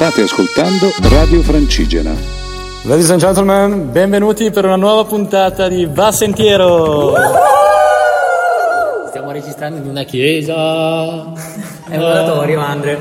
State ascoltando Radio Francigena. Ladies and gentlemen, benvenuti per una nuova puntata di Va Sentiero. Stiamo registrando in una chiesa. È un oratorio, Andre.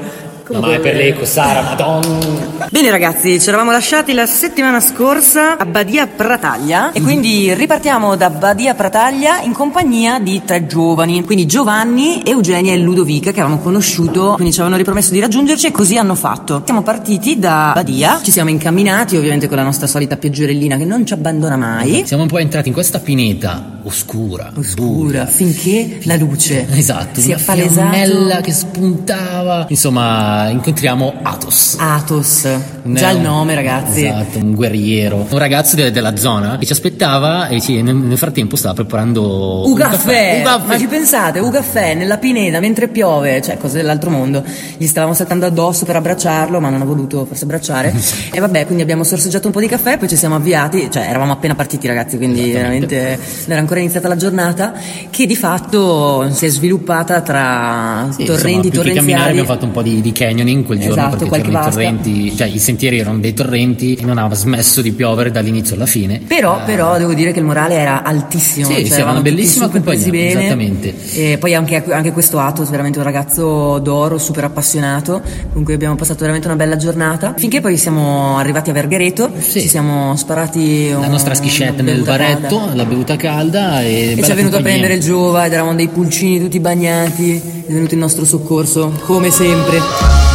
No, ma è per l'eco, Sara, madonna. Bene ragazzi, ci eravamo lasciati la settimana scorsa a Badia Prataglia e quindi ripartiamo da Badia Prataglia in compagnia di tre giovani, quindi Giovanni, Eugenia e Ludovica che avevamo conosciuto, quindi ci avevano ripromesso di raggiungerci e così hanno fatto. Siamo partiti da Badia, ci siamo incamminati ovviamente con la nostra solita pioggerellina che non ci abbandona mai. Siamo un po' entrati in questa pineta oscura, Oscura, buia. finché la luce Esatto, si appalesato. fiammella che spuntava. Insomma, incontriamo Athos. Athos, Un- già il nome ragazzi. Esatto, un guerriero. Un ragazzo de- della zona che ci aspettava e ci- nel, nel frattempo stava preparando Un un caffè. Ma ci pensate, un caffè nella pineta mentre piove, cioè cose dell'altro mondo. Gli stavamo saltando addosso per abbracciarlo, ma non ha voluto farsi abbracciare. e vabbè, quindi abbiamo sorseggiato un po' di caffè, poi ci siamo avviati, cioè eravamo appena partiti ragazzi, quindi veramente non era ancora iniziata la giornata, che di fatto si è sviluppata tra Sì, torrenti, insomma, che camminare torrenziali. abbiamo fatto un po' di, di canyoning quel giorno Esatto, perché i torrenti, cioè i sentieri erano dei torrenti e non aveva smesso di piovere dall'inizio alla fine. Però, però devo dire che il morale era altissimo. Sì, cioè, era eravamo una bellissima compagnia, bene. esattamente. E poi anche, anche questo Atos, veramente un ragazzo d'oro, super appassionato, con cui abbiamo passato veramente una bella giornata. Finché poi siamo arrivati a Verghereto, Sì. ci siamo sparati La un- nostra schiscetta nel baretto, calda. la bevuta calda e, E bella ci è venuto a prendere il giova ed eravamo dei pulcini tutti bagnati, è venuto in nostro soccorso, come sempre.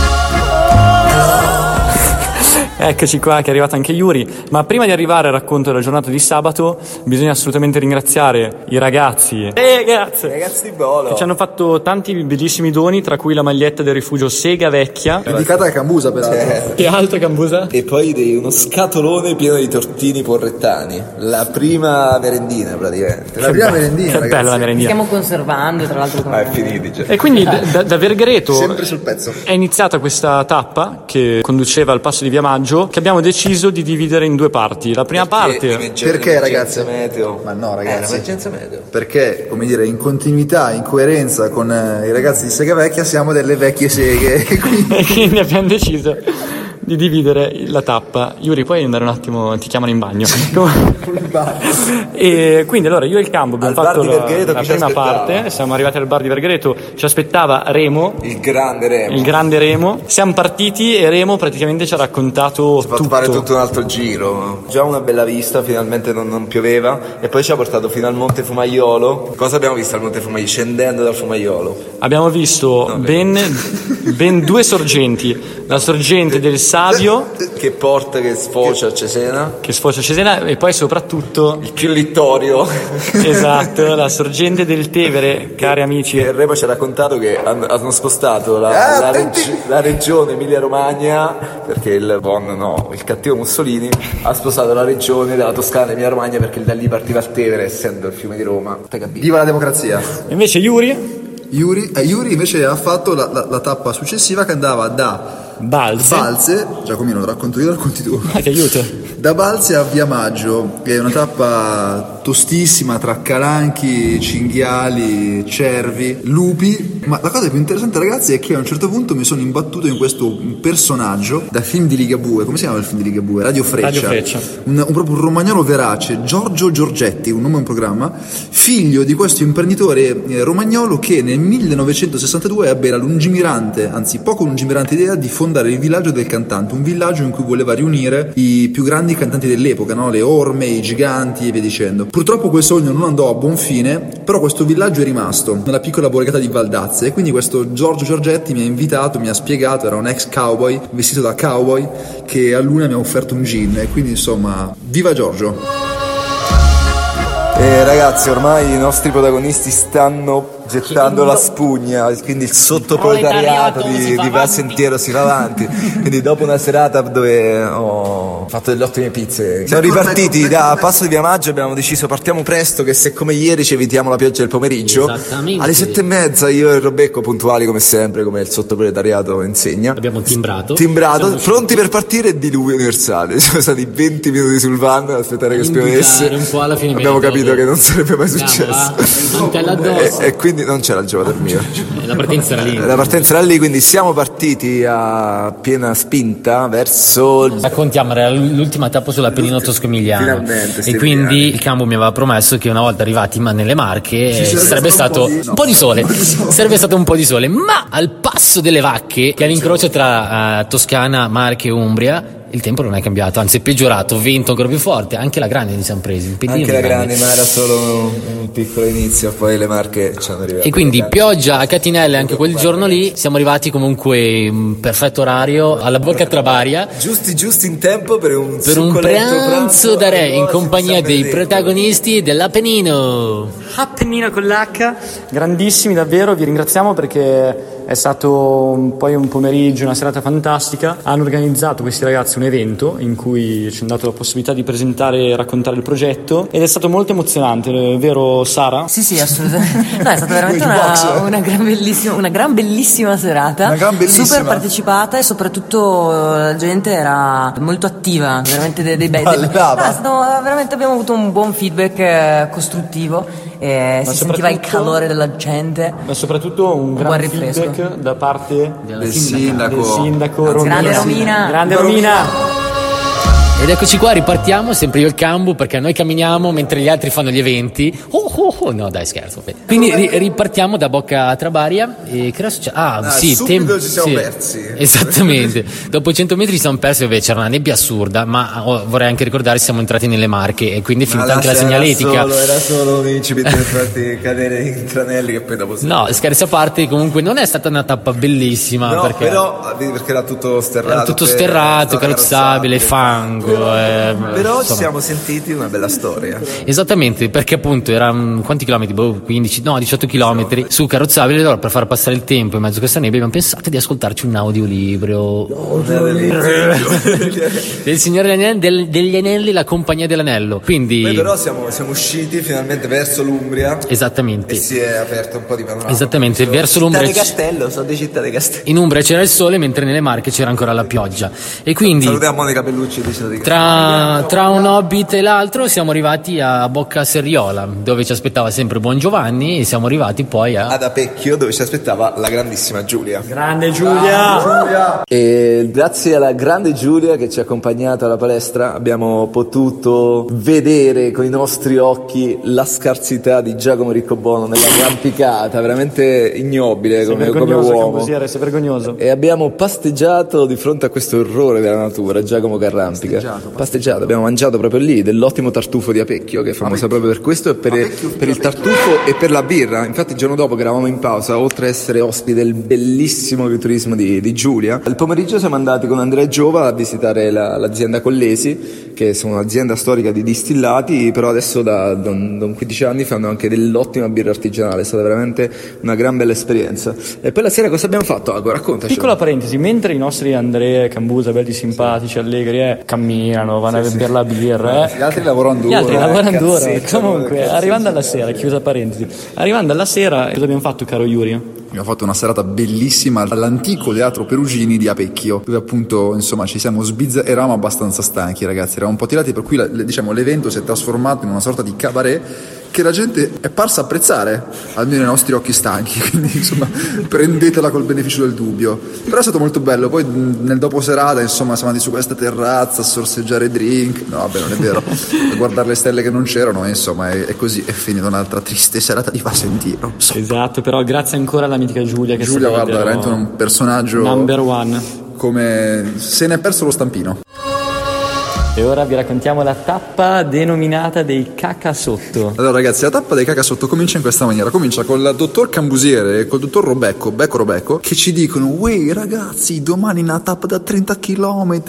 Eccoci qua che è arrivato anche Yuri, ma prima di arrivare al racconto della giornata di sabato bisogna assolutamente ringraziare i ragazzi. Eh, grazie! Ragazzi di Bolo. Che ci hanno fatto tanti bellissimi doni, tra cui la maglietta del rifugio Sega Vecchia. Dedicata a Cambusa, peraltro. Che altro Cambusa? E poi dei- uno scatolone pieno di tortini porrettani. La prima merendina praticamente. La prima merendina, Che bella la ragazzi. merendina. Stiamo conservando, tra l'altro. Ma è finiti. Cioè. E quindi da, da- Verghereto Sempre sul pezzo. è iniziata questa tappa che conduceva al passo di Via Maggio che abbiamo deciso di dividere in due parti. La prima parte Perché, ragazzi? Meteo. Ma no, ragazzi. Eh, emergenza meteo. Perché, come dire, in continuità, in coerenza con eh, i ragazzi di Sega Vecchia siamo delle vecchie seghe. quindi- e quindi abbiamo deciso di dividere la tappa. Yuri, puoi andare un attimo, ti chiamano in bagno. e quindi allora io e il Cambo abbiamo Al fatto la, la ci prima parte, siamo arrivati al bar di Verghereto, ci aspettava Remo, Il grande Remo. il grande Remo. Siamo partiti e Remo praticamente ci ha raccontato Ci ha fatto tutto. fare tutto un altro giro. Già una bella vista, finalmente non, non pioveva. E poi ci ha portato fino al Monte Fumaiolo. Cosa abbiamo visto al Monte Fumaiolo? Scendendo dal Fumaiolo. Abbiamo visto ben, ben due sorgenti, la sorgente del Savio Che porta che sfocia a Cesena. che sfocia a Cesena e poi soprattutto Il più littorio. esatto, la sorgente del Tevere, cari amici. E Remo ci ha raccontato che han- hanno spostato la, Ah, la reg- la regione Emilia-Romagna perché il buon, no, il cattivo Mussolini ha spostato la regione della Toscana Emilia-Romagna perché da lì partiva il Tevere essendo il fiume di Roma. Viva la democrazia. Invece Yuri, Yuri, eh, Yuri invece ha fatto la, la- la tappa successiva che andava da Balze, Balze, Giacomino lo racconto io, lo racconti tu. Ah, ti aiuto. Da Balze a Via Maggio, che è una tappa tostissima tra calanchi, cinghiali, cervi, lupi. Ma la cosa più interessante, ragazzi, è che a un certo punto mi sono imbattuto in questo personaggio da film di Ligabue. Come si chiama il film di Ligabue? Radio Freccia. Radio Freccia. Un, un- proprio un romagnolo verace, Giorgio Giorgetti, un nome un programma, figlio di questo imprenditore eh, romagnolo che nel 1962 ebbe la lungimirante, anzi poco lungimirante idea di fondare il villaggio del cantante, un villaggio in cui voleva riunire i più grandi cantanti dell'epoca, no? le orme, i giganti e via dicendo. Purtroppo quel sogno non andò a buon fine, però questo villaggio è rimasto nella piccola borgata di Valdazze e quindi questo Giorgio Giorgetti mi ha invitato, mi ha spiegato, era un ex cowboy, vestito da cowboy, che a luna mi ha offerto un gin e quindi insomma, viva Giorgio! Eh, ragazzi, ormai i nostri protagonisti stanno gettando la spugna, quindi il sottoproletariato di, di Va Sentiero si va avanti. Quindi dopo una serata dove ho fatto delle ottime pizze, siamo ripartiti da Passo di Via Maggio, abbiamo deciso partiamo presto che se come ieri ci evitiamo la pioggia del pomeriggio, alle sette e mezza io e Robecco puntuali come sempre, come il sottoproletariato insegna. Abbiamo timbrato. Timbrato, Siamo pronti per partire diluvio universale. Siamo stati 20 minuti sul van ad aspettare che spiovesse. un po' alla fine Abbiamo capito dopo. che non sarebbe mai successo. E, e quindi non c'era il Giova del mio. La partenza era lì. La partenza era lì, quindi siamo partiti a piena spinta verso Raccontiamo, era l'ultima tappa sull'Appennino. Finalmente, sì, e quindi il Cambo mi aveva promesso che una volta arrivati ma nelle Marche eh, Ci sarebbe stato un po' di sole. Sarebbe stato un po' di sole, ma al passo delle vacche, che è l'incrocio tra eh, Toscana, Marche e Umbria, il tempo non è cambiato, anzi è peggiorato, vento ancora più forte, anche la grande ci siamo presi, anche la grande, ma era solo un piccolo inizio, poi le marche ci hanno arrivato. E quindi pioggia a catinelle anche quel giorno lì, siamo arrivati comunque in perfetto orario alla Bocca Trabaria Giusti, giusti in tempo per un per un succolento pranzo da re in compagnia dei protagonisti dell'Appennino. Appennino con l'H, grandissimi davvero, vi ringraziamo perché è stato un- poi un pomeriggio, una serata fantastica. Hanno organizzato questi ragazzi un evento in cui ci hanno dato la possibilità di presentare e raccontare il progetto ed è stato molto emozionante, eh, vero Sara? Sì, sì, assolutamente. No, è stata veramente una, una gran bellissima, una gran bellissima serata. Una gran bellissima. Super partecipata e soprattutto eh, la gente era molto attiva, veramente dei, dei bei. dei-. No, stato- veramente abbiamo avuto un buon feedback eh, costruttivo e si sentiva il calore della gente. Ma soprattutto un buon gran feedback da parte Del sindaco. del sindaco Grande Romina. Romina. Grande Romina. Ed eccoci qua, ripartiamo, sempre io e il Cambu, perché noi camminiamo mentre gli altri fanno gli eventi. Oh, oh, oh, no, dai, scherzo. Quindi ri- ripartiamo da Bocca Trabaria e che era successo? Ah, Ah, sì, subito ci siamo sì, persi. Esattamente. Dopo 100 metri ci siamo persi, vabbè, c'era una nebbia assurda, ma oh, vorrei anche ricordare siamo entrati nelle Marche e quindi è finita anche la segnaletica. Solo, era solo un incipit per farti cadere in tranelli che poi dopo No, scherzi a parte, comunque non è stata una tappa bellissima No, perché però perché era tutto sterrato. era tutto sterrato, carrozzabile, fango. eh, Però ci siamo sentiti una bella storia. Esattamente, perché appunto erano quanti chilometri? Boh, 15, no, 18 chilometri su carrozzabile. Allora, per far passare il tempo in mezzo a questa nebbia, abbiamo pensato di ascoltarci un audiolibro del Signore degli Anelli, del- degli Anelli, la compagnia dell'anello. Quindi, Poi però siamo, siamo usciti finalmente verso l'Umbria esattamente, e si è aperto un po' di panorama. esattamente, verso Città l'Umbria. di Castello, sono di Città di Castello. In Umbria c'era il sole, mentre nelle Marche c'era ancora la pioggia. E quindi. Salutiamo Monica Bellucci di Città di Castello. Tra, tra un hobbit e l'altro siamo arrivati a Bocca Serriola, dove ci aspettava sempre buon Giovanni, e siamo arrivati poi a. Ad Apecchio dove ci aspettava la grandissima Giulia. Grande Giulia. E grazie alla grande Giulia che ci ha accompagnato alla palestra abbiamo potuto vedere con i nostri occhi la scarsità di Giacomo Riccobono nell'arrampicata, veramente ignobile come, come uomo. Cambusiere, sei vergognoso. E abbiamo pasteggiato di fronte a questo orrore della natura, Giacomo che arrampica. Pasteggiato, abbiamo mangiato proprio lì dell'ottimo tartufo di Apecchio, che è famosa proprio per questo e per, per il tartufo e per la birra. Infatti il giorno dopo che eravamo in pausa, oltre a essere ospiti del bellissimo agriturismo di, di Giulia, il pomeriggio siamo andati con Andrea Giova a visitare la- l'azienda Collesi, che sono un'azienda storica di distillati, però adesso da, da da un 15 anni fanno anche dell'ottima birra artigianale, è stata veramente una gran bella esperienza. E poi la sera cosa abbiamo fatto? Ago, raccontaci. Piccola parentesi, mentre i nostri Andrea, Cambusa, belli simpatici, allegri, eh, camminano, vanno a bere la birra, eh, Gli altri lavorano duro. Gli altri eh. lavorano duro. Comunque, arrivando alla sera, chiusa parentesi, arrivando alla sera, cosa abbiamo fatto, caro Yuri? Abbiamo fatto una serata bellissima all'antico teatro Perugini di Apecchio, dove appunto insomma ci siamo sbizzarriti, eravamo abbastanza stanchi ragazzi, eravamo un po' tirati, per cui la- diciamo, l'evento si è trasformato in una sorta di cabaret che la gente è parsa apprezzare, almeno ai nostri occhi stanchi, quindi insomma prendetela col beneficio del dubbio. Però è stato molto bello, poi nel dopo serata insomma siamo andati su questa terrazza a sorseggiare drink, no vabbè non è vero, a guardare le stelle che non c'erano insomma è, è così, è finita un'altra triste serata di Vasentino. Esatto, però grazie ancora alla mitica Giulia che Giulia guarda, davvero veramente un personaggio number one. come se ne è perso lo stampino. E ora vi raccontiamo la tappa denominata dei caca sotto. Allora ragazzi, la tappa dei caca sotto comincia in questa maniera. Comincia con il dottor Cambusiere e col dottor Robecco, Becco Robecco, che ci dicono Uè ragazzi, domani una tappa da 30 km,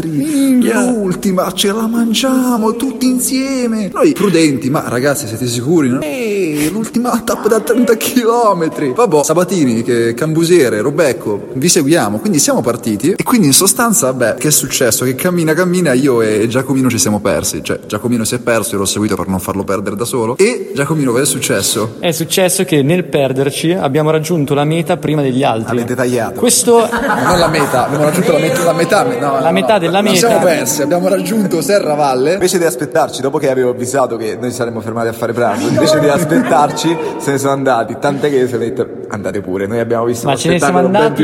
l'ultima, ce la mangiamo tutti insieme. Noi prudenti, ma ragazzi siete sicuri? No? Eeeh, l'ultima tappa da 30 km. Vabbè, Sabatini, che Cambusiere, Robecco, vi seguiamo. Quindi siamo partiti e quindi in sostanza, beh, che è successo? Che cammina cammina io e Giacomino Giacomino ci siamo persi, cioè Giacomino si è perso, io l'ho seguito per non farlo perdere da solo. E Giacomino, cosa è successo? È successo che nel perderci abbiamo raggiunto la meta prima degli altri. Avete tagliato. Questo Non la meta, abbiamo raggiunto la, met- la metà, no, La metà della non meta. siamo persi, abbiamo raggiunto Serravalle. Invece di aspettarci, dopo che avevo avvisato che noi saremmo fermati a fare pranzo, invece di aspettarci, se ne sono andati. Tant'è che si è detto andate pure, noi abbiamo visto Ma ce ne siamo andati,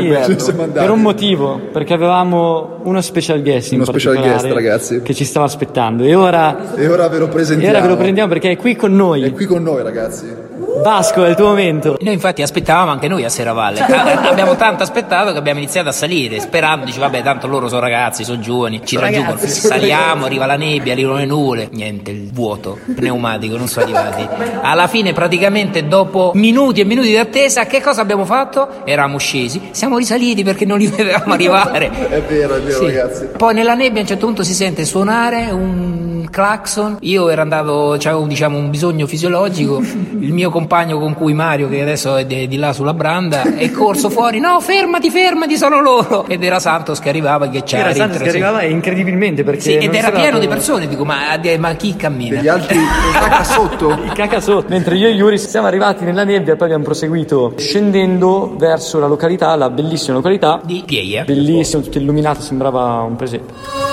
per un motivo, perché avevamo uno special guest in Uno special guest, ragazzi. che ci stava aspettando e ora, E ora ve lo e presentiamo. ora ve lo prendiamo perché è qui con È noi. qui con noi, ragazzi. Vasco, è il tuo momento. Noi infatti aspettavamo anche noi a Serravalle, A- abbiamo tanto aspettato che abbiamo iniziato a salire, sperando, dici vabbè tanto loro sono ragazzi, sono giovani, ci raggiungono, saliamo, arriva la nebbia, arrivano le nuvole, niente, il vuoto pneumatico, non sono arrivati. Alla fine praticamente dopo minuti e minuti di attesa, che cosa abbiamo fatto? Eravamo scesi, siamo risaliti perché non li vedevamo arrivare. È vero, è vero, Sì. ragazzi. Poi nella nebbia a un certo punto si sente suonare un clacson. Io ero andato, avevo diciamo un bisogno fisiologico. Il mio compagno con cui Mario, che adesso è di, di là sulla branda, è corso fuori. No, fermati, fermati, sono loro. Ed era Santos che arrivava che c'era. Era Santos che arrivava incredibilmente perché Sì, ed era pieno dato- di persone. Dico, ma, ma chi cammina? Degli altri cacca sotto. Il caca sotto. Mentre io e Yuri siamo arrivati nella nebbia e poi abbiamo proseguito scendendo verso la località, la bellissima località. Di Pieia. Bellissimo, tutto illuminato, sembrava un presepe.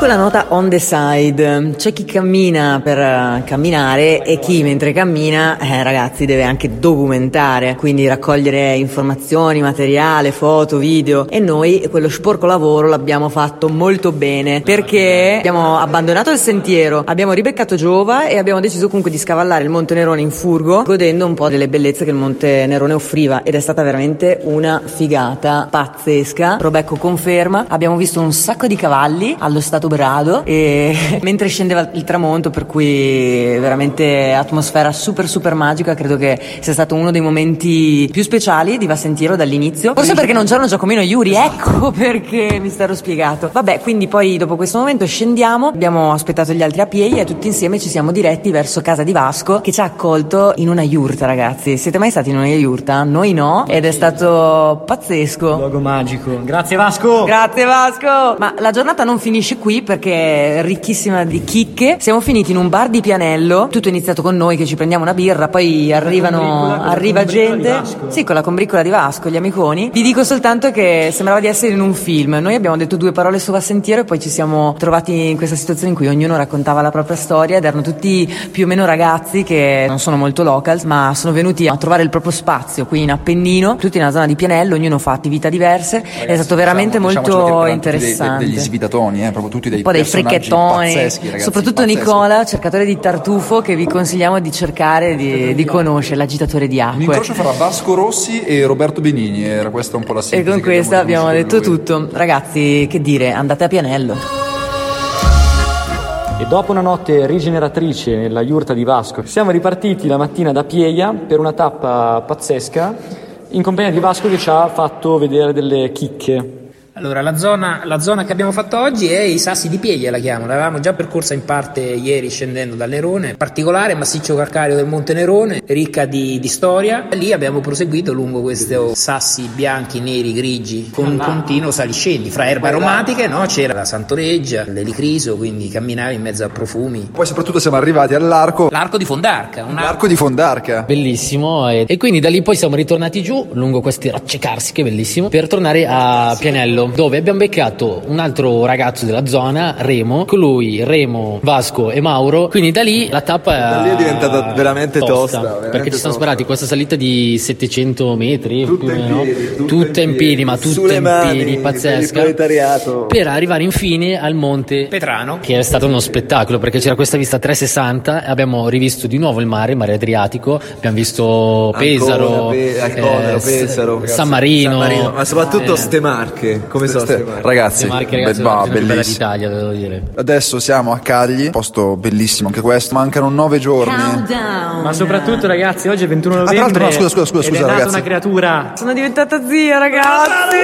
Piccola nota on the side, c'è chi cammina per eh, camminare e chi mentre cammina, eh, ragazzi, deve anche documentare, quindi raccogliere informazioni, materiale, foto, video. E noi quello sporco lavoro l'abbiamo fatto molto bene perché abbiamo abbandonato il sentiero, abbiamo ribeccato Giova e abbiamo deciso comunque di scavallare il Monte Nerone in furgo, godendo un po' delle bellezze che il Monte Nerone offriva. Ed è stata veramente una figata pazzesca. Robecco conferma, abbiamo visto un sacco di cavalli allo stato brado e mentre scendeva il tramonto per cui veramente atmosfera super super magica, credo che sia stato uno dei momenti più speciali di Vassentiero dall'inizio. Forse perché non c'erano Giacomino e Yuri, ecco perché mi sarò spiegato. Vabbè, quindi poi dopo questo momento scendiamo, abbiamo aspettato gli altri a piedi e tutti insieme ci siamo diretti verso casa di Vasco che ci ha accolto in una yurta, ragazzi. Siete mai stati in una yurta? Noi no, ed è stato pazzesco. Logo magico. Grazie Vasco. Grazie Vasco! Ma la giornata non finisce qui perché è ricchissima di chicche. Siamo finiti in un bar di Pianello. Tutto è iniziato con noi che ci prendiamo una birra, poi arrivano, arriva gente. Sì, con la combricola di Vasco, gli amiconi. Vi dico soltanto che sembrava di essere in un film. Noi abbiamo detto due parole su Vassentiero e poi ci siamo trovati in questa situazione in cui ognuno raccontava la propria storia ed erano tutti più o meno ragazzi che non sono molto locals, ma sono venuti a trovare il proprio spazio qui in Appennino, tutti nella zona di Pianello, ognuno fa attività diverse. è stato veramente Diciamo- molto erano tutti dei- interessante. degli svidatoni, eh, proprio tutti dei un po' dei fricchettoni, pazzeschi, ragazzi, soprattutto pazzeschi. Nicola, cercatore di tartufo, che vi consigliamo di cercare di, di conoscere, l'agitatore di Un acque. incrocio fra Vasco Rossi e Roberto Benigni, era questa un po' la E sintesi. con che questa abbiamo conosciuto detto tutto. Ragazzi, che dire, andate a Pianello. E dopo una notte rigeneratrice nella yurta di Vasco, siamo ripartiti la mattina da Pieia per una tappa pazzesca in compagnia di Vasco che ci ha fatto vedere delle chicche. Allora, la zona, la zona che abbiamo fatto oggi è i Sassi di Pieglia, la chiamano. L'avevamo già percorsa in parte ieri scendendo dal Nerone. Particolare, massiccio calcareo del Monte Nerone, ricca di, di storia. Lì abbiamo proseguito lungo questi sassi bianchi, neri, grigi, con un continuo saliscendi. Fra erbe aromatiche, no? C'era la Santoreggia, l'elicriso, quindi camminavi in mezzo a profumi. Poi soprattutto siamo arrivati all'arco, L'arco di Fondarca, un arco l'arco di Fondarca. Bellissimo e, e quindi da lì poi siamo ritornati giù lungo queste rocce carsiche, bellissimo, per tornare a Pianello dove abbiamo beccato un altro ragazzo della zona, Remo, con lui Remo, Vasco e Mauro, quindi da lì la tappa Da lì è diventata veramente tosta, veramente perché ci siamo tosta. sparati questa salita di 700 metri Tutta in piedi, tutta tutta in in piedi, ma tutta in mani, piedi, pazzesca, per arrivare infine al monte Petrano. che è stato uno spettacolo perché c'era questa vista 360 e abbiamo rivisto di nuovo il mare, il mare Adriatico, abbiamo visto Pesaro, Pe- Ancona, eh, Pesaro, San Marino, San Marino, ma soprattutto eh, ste marche. Come sono Ste- ste marche? Ragazzi, marche, ragazzi, bella bellissimo. d'Italia, devo dire. Adesso siamo a Cagli, posto bellissimo anche questo. Mancano nove giorni. Countdown. Ma soprattutto ragazzi, oggi è 21 tra novembre. l'altro, no, scusa, scusa, scusa, scusa, ragazzi. una creatura. Sono diventata zia, ragazzi!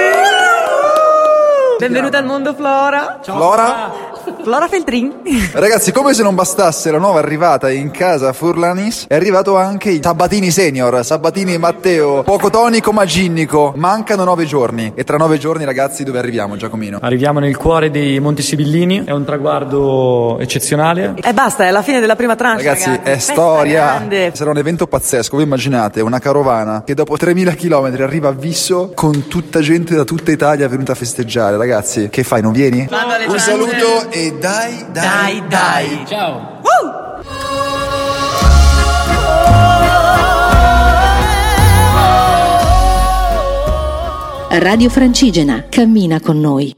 Benvenuta al mondo Flora. Flora, Flora Feltrin. Ragazzi, come se non bastasse la nuova arrivata in casa Furlanis, è arrivato anche i Sabatini Senior, Sabatini Matteo, poco tonico ma ginnico. Mancano nove giorni. E tra nove giorni, ragazzi, dove arriviamo, Giacomino? Arriviamo nel cuore dei Monti Sibillini, è un traguardo eccezionale. E basta, è la fine della prima tranche. Ragazzi, è Festa storia. grande. Sarà un evento pazzesco. Voi immaginate una carovana che dopo 3000 km arriva a Visso con tutta gente da tutta Italia venuta a festeggiare. Ragazzi, che fai? Non vieni? Un saluto e dai, dai, Dai, dai. Ciao. Radio Francigena, cammina con noi.